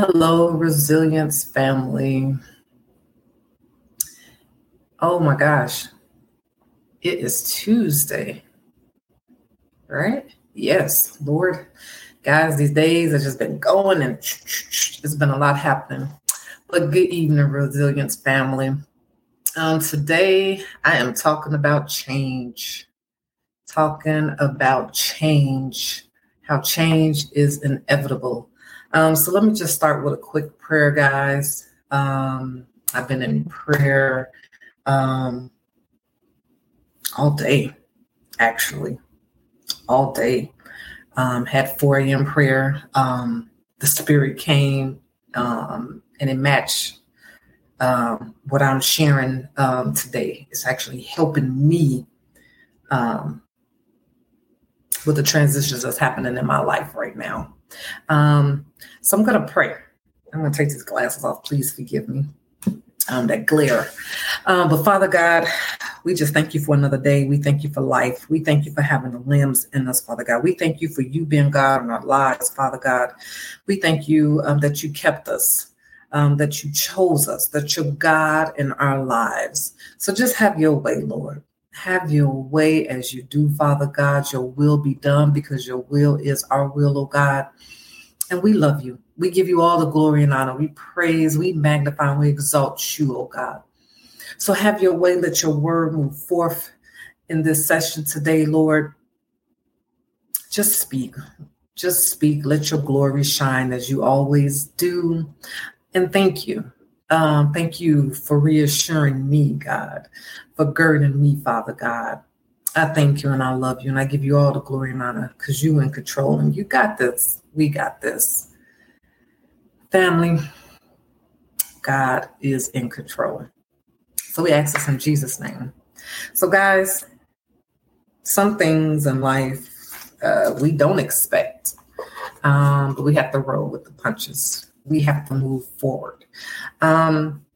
Hello, resilience family. Oh my gosh, it is Tuesday, right? Yes, Lord. Guys, these days have just been going and it's been a lot happening. But good evening, resilience family. Um, today I am talking about change. Talking about change, how change is inevitable um, so let me just start with a quick prayer, guys. Um, I've been in prayer um, all day, actually, all day. Um, had 4 a.m. prayer. Um, the Spirit came um, and it matched what I'm sharing today. It's actually helping me with the transitions that's happening in my life right now. Um, so I'm going to pray. I'm going to take these glasses off. Please forgive me. Um, that glare. Um, but Father God, we just thank you for another day. We thank you for life. We thank you for having the limbs in us, Father God. We thank you for you being God in our lives, Father God. We thank you um, that you kept us, um, that you chose us, that you're God in our lives. So just have your way, Lord. Have your way as you do, Father God. Your will be done because your will is our will, oh God. And we love you. We give you all the glory and honor. We praise, we magnify, and we exalt you, oh God. So have your way. Let your word move forth in this session today, Lord. Just speak. Just speak. Let your glory shine as you always do. And thank you. Um, thank you for reassuring me, God, for girding me, Father God. I thank you and I love you and I give you all the glory and honor because you in control and you got this. We got this. Family, God is in control. So we ask this in Jesus' name. So, guys, some things in life uh, we don't expect, um, but we have to roll with the punches. We have to move forward. Um,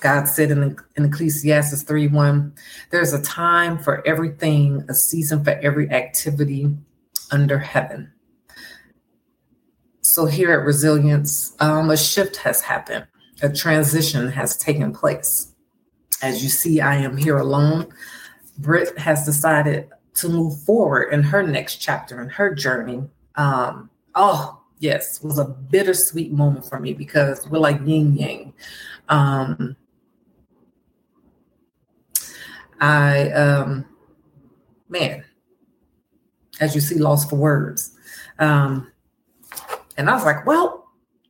God said in, in Ecclesiastes 3 1, there's a time for everything, a season for every activity under heaven. So here at Resilience, um, a shift has happened, a transition has taken place. As you see, I am here alone. Britt has decided to move forward in her next chapter in her journey. Um, oh, yes, was a bittersweet moment for me because we're like yin yang. Um, I, um, man, as you see, lost for words. Um, and I was like, well,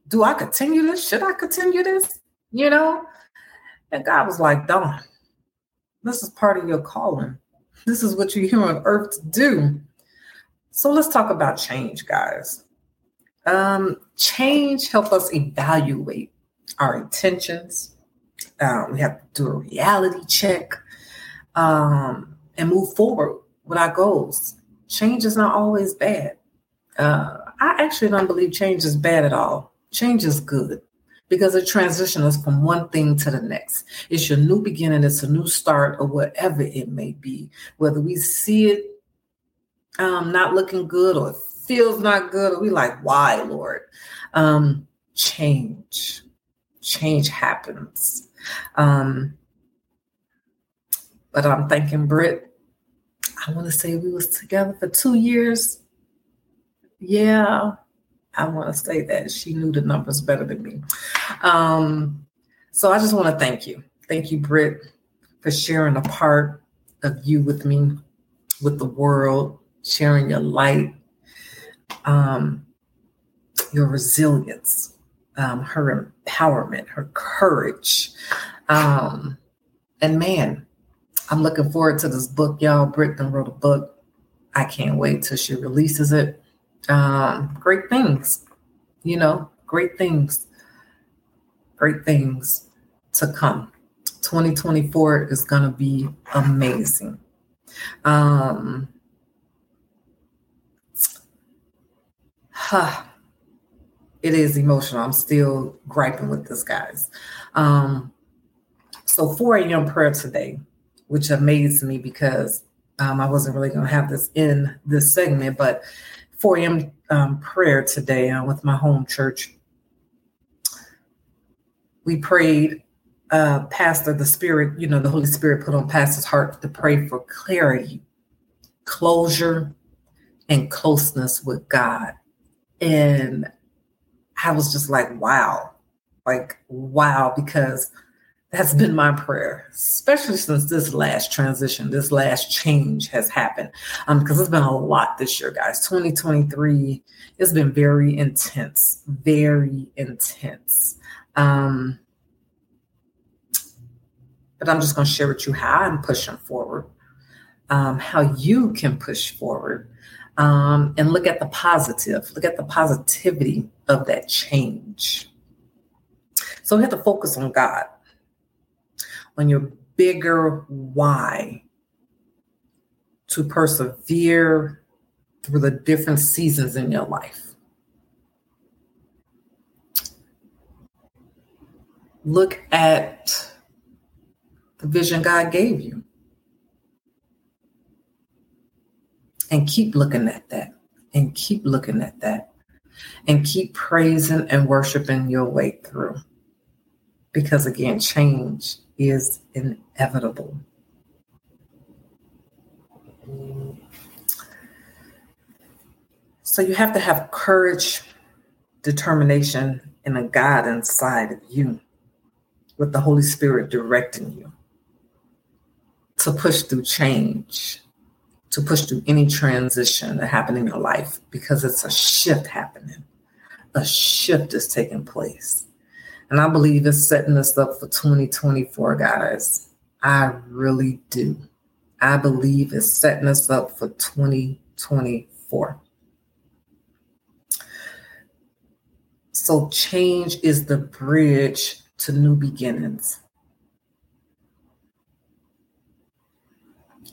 do I continue this? Should I continue this? You know? And God was like, Dawn, this is part of your calling. This is what you're here on earth to do. So let's talk about change, guys. Um, change help us evaluate our intentions. Um, we have to do a reality check um, and move forward with our goals. Change is not always bad. Uh, I actually don't believe change is bad at all. Change is good because it transitions from one thing to the next. It's your new beginning, it's a new start, or whatever it may be. Whether we see it um, not looking good or feels not good, we like, why, Lord? Um, change. Change happens. Um, but I'm thanking Britt. I want to say we was together for two years. Yeah, I want to say that she knew the numbers better than me. Um, so I just want to thank you. Thank you, Britt, for sharing a part of you with me, with the world, sharing your light, um, your resilience, um, her empowerment, her courage. Um, and man, I'm looking forward to this book, y'all. Britton wrote a book. I can't wait till she releases it. Um, great things, you know, great things, great things to come. 2024 is going to be amazing. Um, huh, it is emotional. I'm still griping with this, guys. Um, so 4 a.m. prayer today which amazed me because um, I wasn't really going to have this in this segment, but 4 a.m. Um, prayer today uh, with my home church. we prayed, uh, Pastor, the Spirit, you know, the Holy Spirit put on Pastor's heart to pray for clarity, closure, and closeness with God. And I was just like, wow, like, wow, because that's been my prayer, especially since this last transition, this last change has happened. Um, because it's been a lot this year, guys. 2023, it's been very intense, very intense. Um, but I'm just going to share with you how I'm pushing forward, um, how you can push forward, um, and look at the positive, look at the positivity of that change. So we have to focus on God on your bigger why to persevere through the different seasons in your life. Look at the vision God gave you and keep looking at that and keep looking at that and keep praising and worshiping your way through. Because again, change is inevitable. So you have to have courage, determination, and a God inside of you with the Holy Spirit directing you to push through change, to push through any transition that happen in your life because it's a shift happening. A shift is taking place. And I believe it's setting us up for 2024, guys. I really do. I believe it's setting us up for 2024. So, change is the bridge to new beginnings.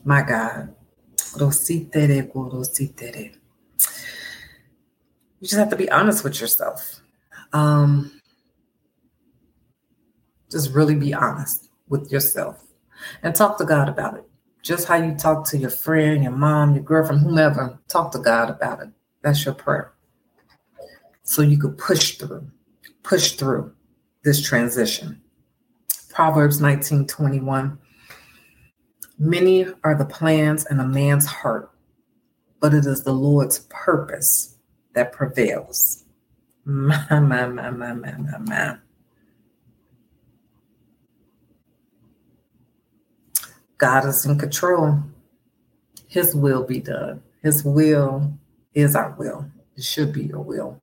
My God. You just have to be honest with yourself. Um, just really be honest with yourself and talk to God about it. Just how you talk to your friend, your mom, your girlfriend, whomever, talk to God about it. That's your prayer. So you could push through, push through this transition. Proverbs 19 21. Many are the plans in a man's heart, but it is the Lord's purpose that prevails. My, my, my, my, my, my, my. God is in control. His will be done. His will is our will. It should be your will.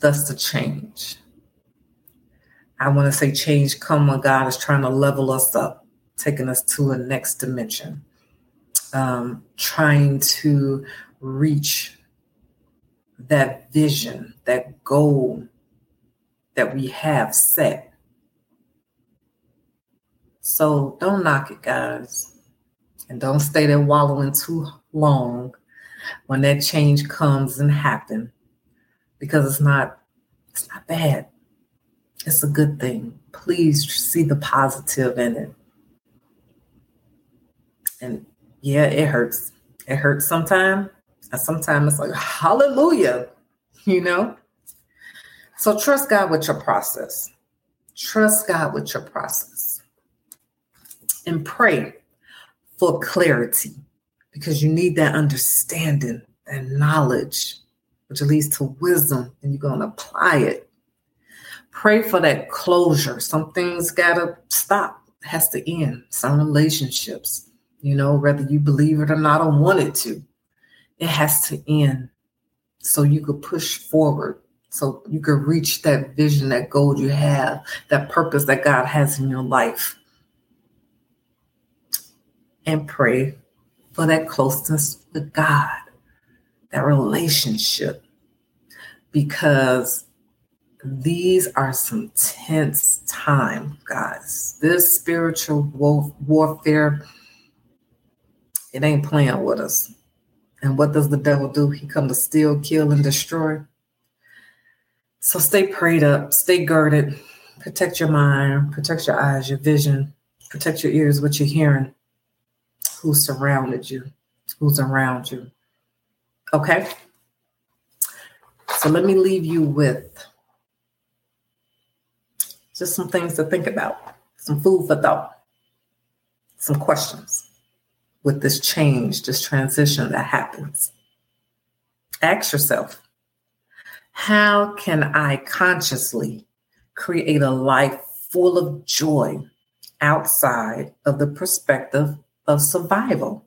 Thus the change. I want to say change come when God is trying to level us up, taking us to a next dimension, um, trying to reach that vision, that goal that we have set so don't knock it, guys. And don't stay there wallowing too long when that change comes and happen. Because it's not it's not bad. It's a good thing. Please see the positive in it. And yeah, it hurts. It hurts sometimes. And sometimes it's like, hallelujah, you know? So trust God with your process. Trust God with your process and pray for clarity because you need that understanding, that knowledge, which leads to wisdom, and you're going to apply it. Pray for that closure. Some things got to stop, has to end. Some relationships, you know, whether you believe it or not or want it to, it has to end. So you could push forward. So you could reach that vision, that goal you have, that purpose that God has in your life and pray for that closeness with God, that relationship, because these are some tense time, guys. This spiritual war- warfare, it ain't playing with us. And what does the devil do? He come to steal, kill, and destroy. So stay prayed up, stay girded, protect your mind, protect your eyes, your vision, protect your ears, what you're hearing who surrounded you, who's around you. Okay? So let me leave you with Just some things to think about, some food for thought, some questions with this change, this transition that happens. Ask yourself, how can I consciously create a life full of joy outside of the perspective of survival?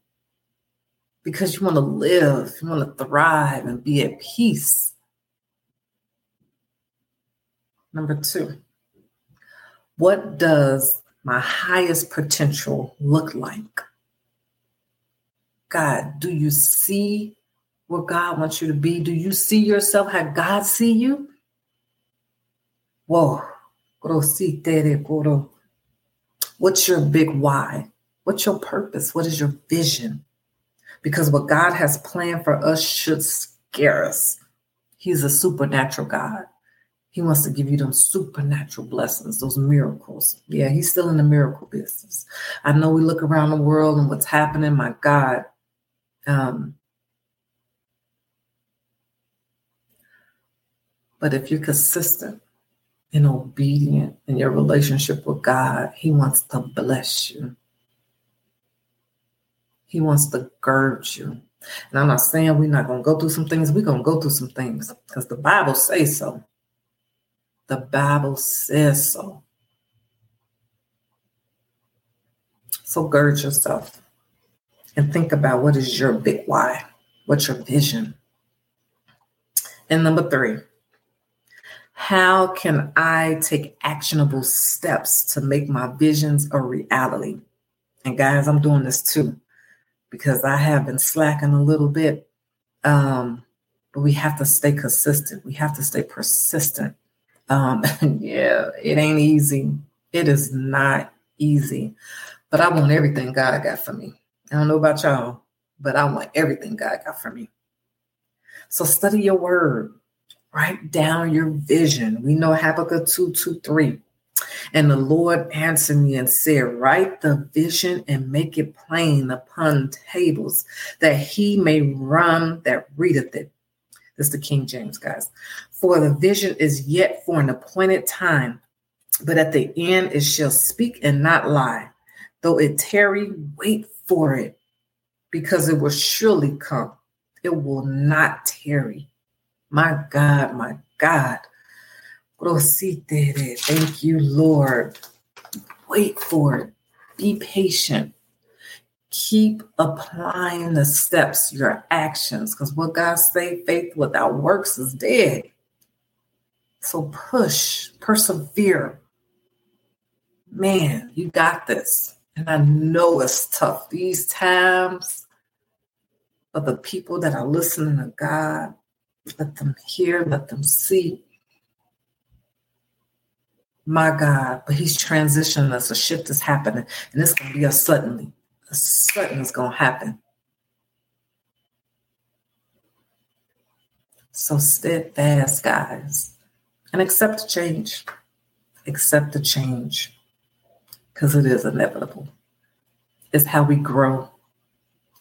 Because you want to live, you want to thrive and be at peace. Number two, what does my highest potential look like? God, do you see where God wants you to be? Do you see yourself how God see you? Whoa. What's your big why? What's your purpose? What is your vision? Because what God has planned for us should scare us. He's a supernatural God. He wants to give you those supernatural blessings, those miracles. Yeah, he's still in the miracle business. I know we look around the world and what's happening. My God, um, but if you're consistent and obedient in your relationship with God, He wants to bless you. He wants to gird you. And I'm not saying we're not going to go through some things. We're going to go through some things because the Bible says so. The Bible says so. So gird yourself and think about what is your big why? What's your vision? And number three, how can I take actionable steps to make my visions a reality? And guys, I'm doing this too because I have been slacking a little bit. Um, but we have to stay consistent. We have to stay persistent. Um, yeah, it ain't easy. It is not easy. But I want everything God got for me. I don't know about y'all, but I want everything God got for me. So study your word. Write down your vision. We know Habakkuk 2 2 3. And the Lord answered me and said, Write the vision and make it plain upon tables, that he may run that readeth it. This is the King James, guys. For the vision is yet for an appointed time, but at the end it shall speak and not lie. Though it tarry, wait for it, because it will surely come. It will not tarry. My God, my God. Thank you, Lord. Wait for it. Be patient. Keep applying the steps, your actions, because what God say, faith without works is dead. So push, persevere. Man, you got this. And I know it's tough these times, but the people that are listening to God, let them hear, let them see. My God, but He's transitioning us. A shift is happening, and it's going to be a suddenly. A sudden is going to happen. So steadfast, guys, and accept the change. Accept the change because it is inevitable. It's how we grow.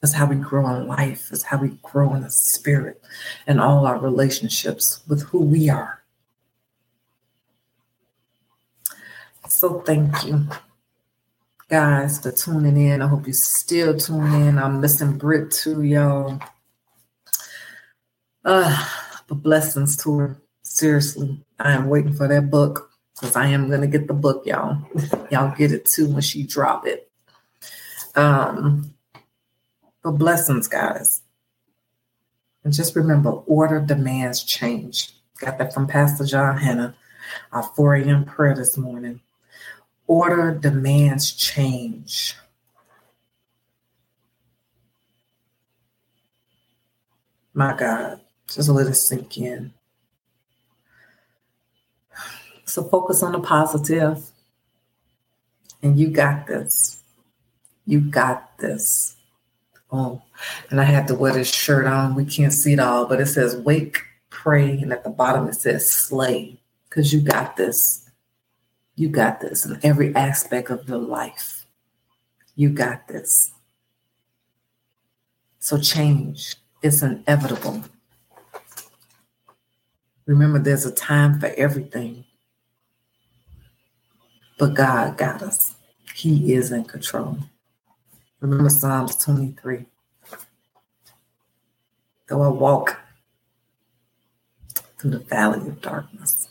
It's how we grow in life. It's how we grow in the spirit and all our relationships with who we are. So thank you guys for tuning in. I hope you still tune in. I'm missing Britt too, y'all. Uh, but blessings to her. Seriously, I am waiting for that book because I am gonna get the book, y'all. y'all get it too when she drop it. Um, but blessings, guys. And just remember, order demands change. Got that from Pastor John Hanna, our 4 a.m. prayer this morning. Order demands change. My God, just let it sink in. So focus on the positive, and you got this. You got this. Oh, and I had to wear this shirt on. We can't see it all, but it says wake, pray, and at the bottom it says slay, because you got this. You got this in every aspect of your life. You got this. So change is inevitable. Remember, there's a time for everything. But God got us. He is in control. Remember Psalms 23. Though I walk through the valley of darkness.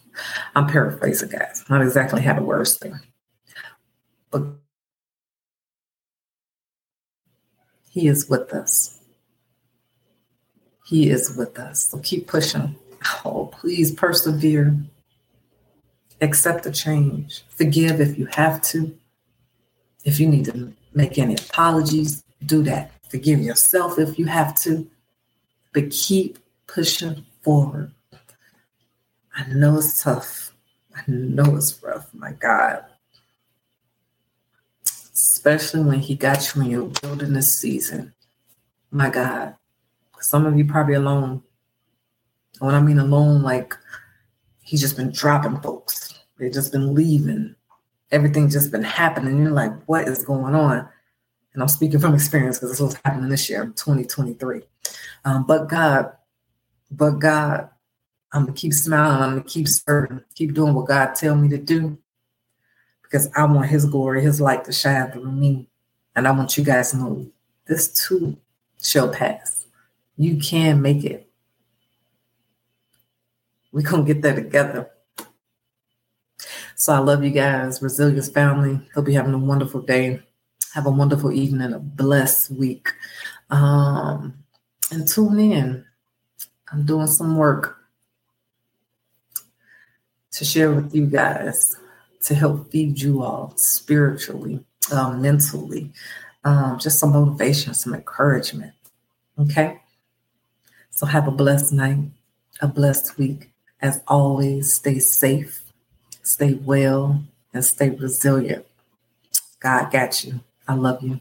I'm paraphrasing, guys. Not exactly how the words there. But He is with us. He is with us. So keep pushing. Oh, please persevere. Accept the change. Forgive if you have to. If you need to make any apologies, do that. Forgive yourself if you have to. But keep pushing forward. I know it's tough. I know it's rough. My God. Especially when He got you in your wilderness season. My God. Some of you probably alone. When I mean alone, like He's just been dropping folks. They've just been leaving. Everything's just been happening. You're like, what is going on? And I'm speaking from experience because this was happening this year, 2023. Um, but God, but God, I'm gonna keep smiling. I'm gonna keep serving, keep doing what God tell me to do, because I want His glory, His light to shine through me, and I want you guys to know this too shall pass. You can make it. We're gonna get there together. So I love you guys, Resilience family. Hope you're having a wonderful day. Have a wonderful evening, and a blessed week. Um, and tune in. I'm doing some work to share with you guys to help feed you all spiritually, um, mentally, um, just some motivation, some encouragement. Okay. So have a blessed night, a blessed week. As always, stay safe, stay well, and stay resilient. God got you. I love you.